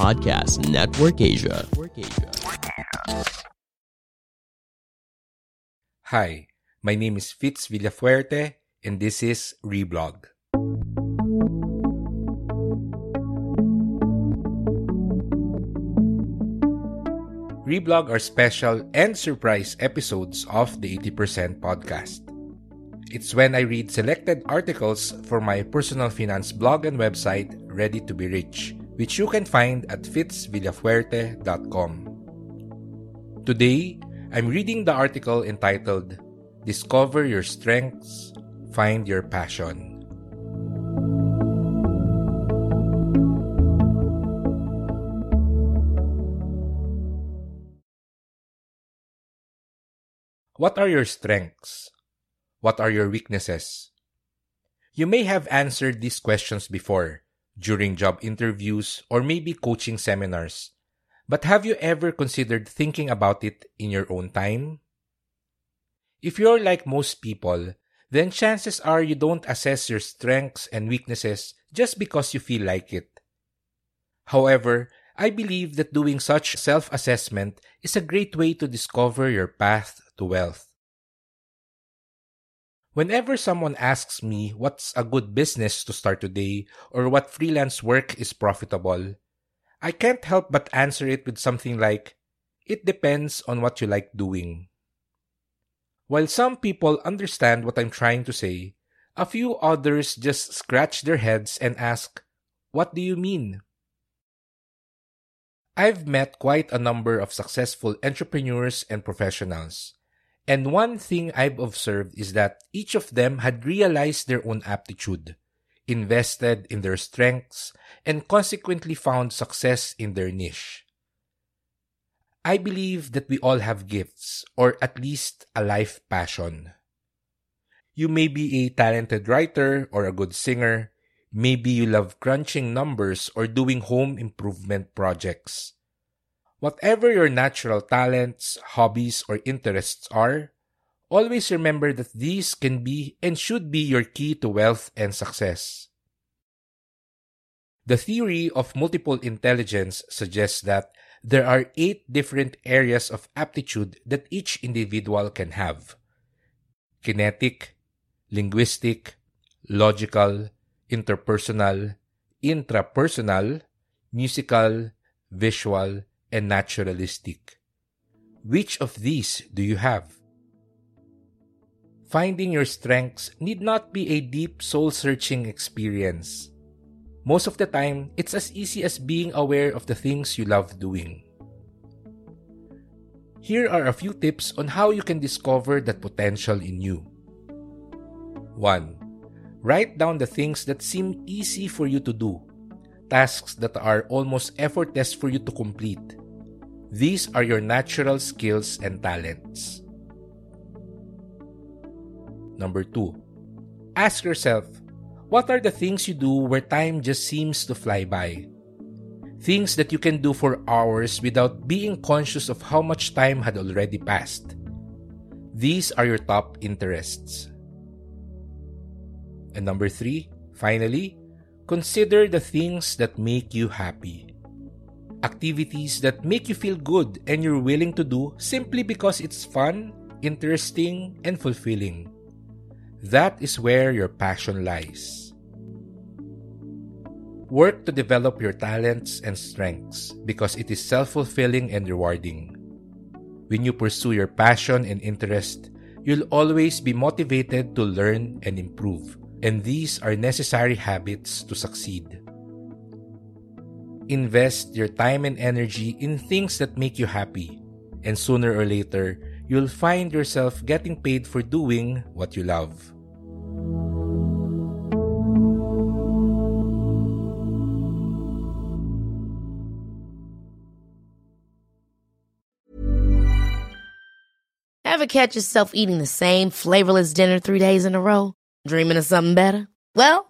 Podcast Network Asia. Hi, my name is Fitz Villafuerte, and this is Reblog. Reblog are special and surprise episodes of the 80% podcast. It's when I read selected articles for my personal finance blog and website, Ready to be Rich, which you can find at fitzvillafuerte.com. Today, I'm reading the article entitled Discover Your Strengths, Find Your Passion. What are your strengths? What are your weaknesses? You may have answered these questions before, during job interviews or maybe coaching seminars. But have you ever considered thinking about it in your own time? If you're like most people, then chances are you don't assess your strengths and weaknesses just because you feel like it. However, I believe that doing such self assessment is a great way to discover your path to wealth. Whenever someone asks me what's a good business to start today or what freelance work is profitable, I can't help but answer it with something like, it depends on what you like doing. While some people understand what I'm trying to say, a few others just scratch their heads and ask, What do you mean? I've met quite a number of successful entrepreneurs and professionals. And one thing I've observed is that each of them had realized their own aptitude, invested in their strengths, and consequently found success in their niche. I believe that we all have gifts, or at least a life passion. You may be a talented writer or a good singer. Maybe you love crunching numbers or doing home improvement projects. Whatever your natural talents, hobbies, or interests are, always remember that these can be and should be your key to wealth and success. The theory of multiple intelligence suggests that there are eight different areas of aptitude that each individual can have kinetic, linguistic, logical, interpersonal, intrapersonal, musical, visual, and naturalistic. Which of these do you have? Finding your strengths need not be a deep soul searching experience. Most of the time, it's as easy as being aware of the things you love doing. Here are a few tips on how you can discover that potential in you. 1. Write down the things that seem easy for you to do, tasks that are almost effortless for you to complete. These are your natural skills and talents. Number 2. Ask yourself, what are the things you do where time just seems to fly by? Things that you can do for hours without being conscious of how much time had already passed. These are your top interests. And number 3, finally, consider the things that make you happy activities that make you feel good and you're willing to do simply because it's fun, interesting, and fulfilling. That is where your passion lies. Work to develop your talents and strengths because it is self fulfilling and rewarding. When you pursue your passion and interest, you'll always be motivated to learn and improve, and these are necessary habits to succeed. Invest your time and energy in things that make you happy, and sooner or later, you'll find yourself getting paid for doing what you love. Ever catch yourself eating the same flavorless dinner three days in a row? Dreaming of something better? Well,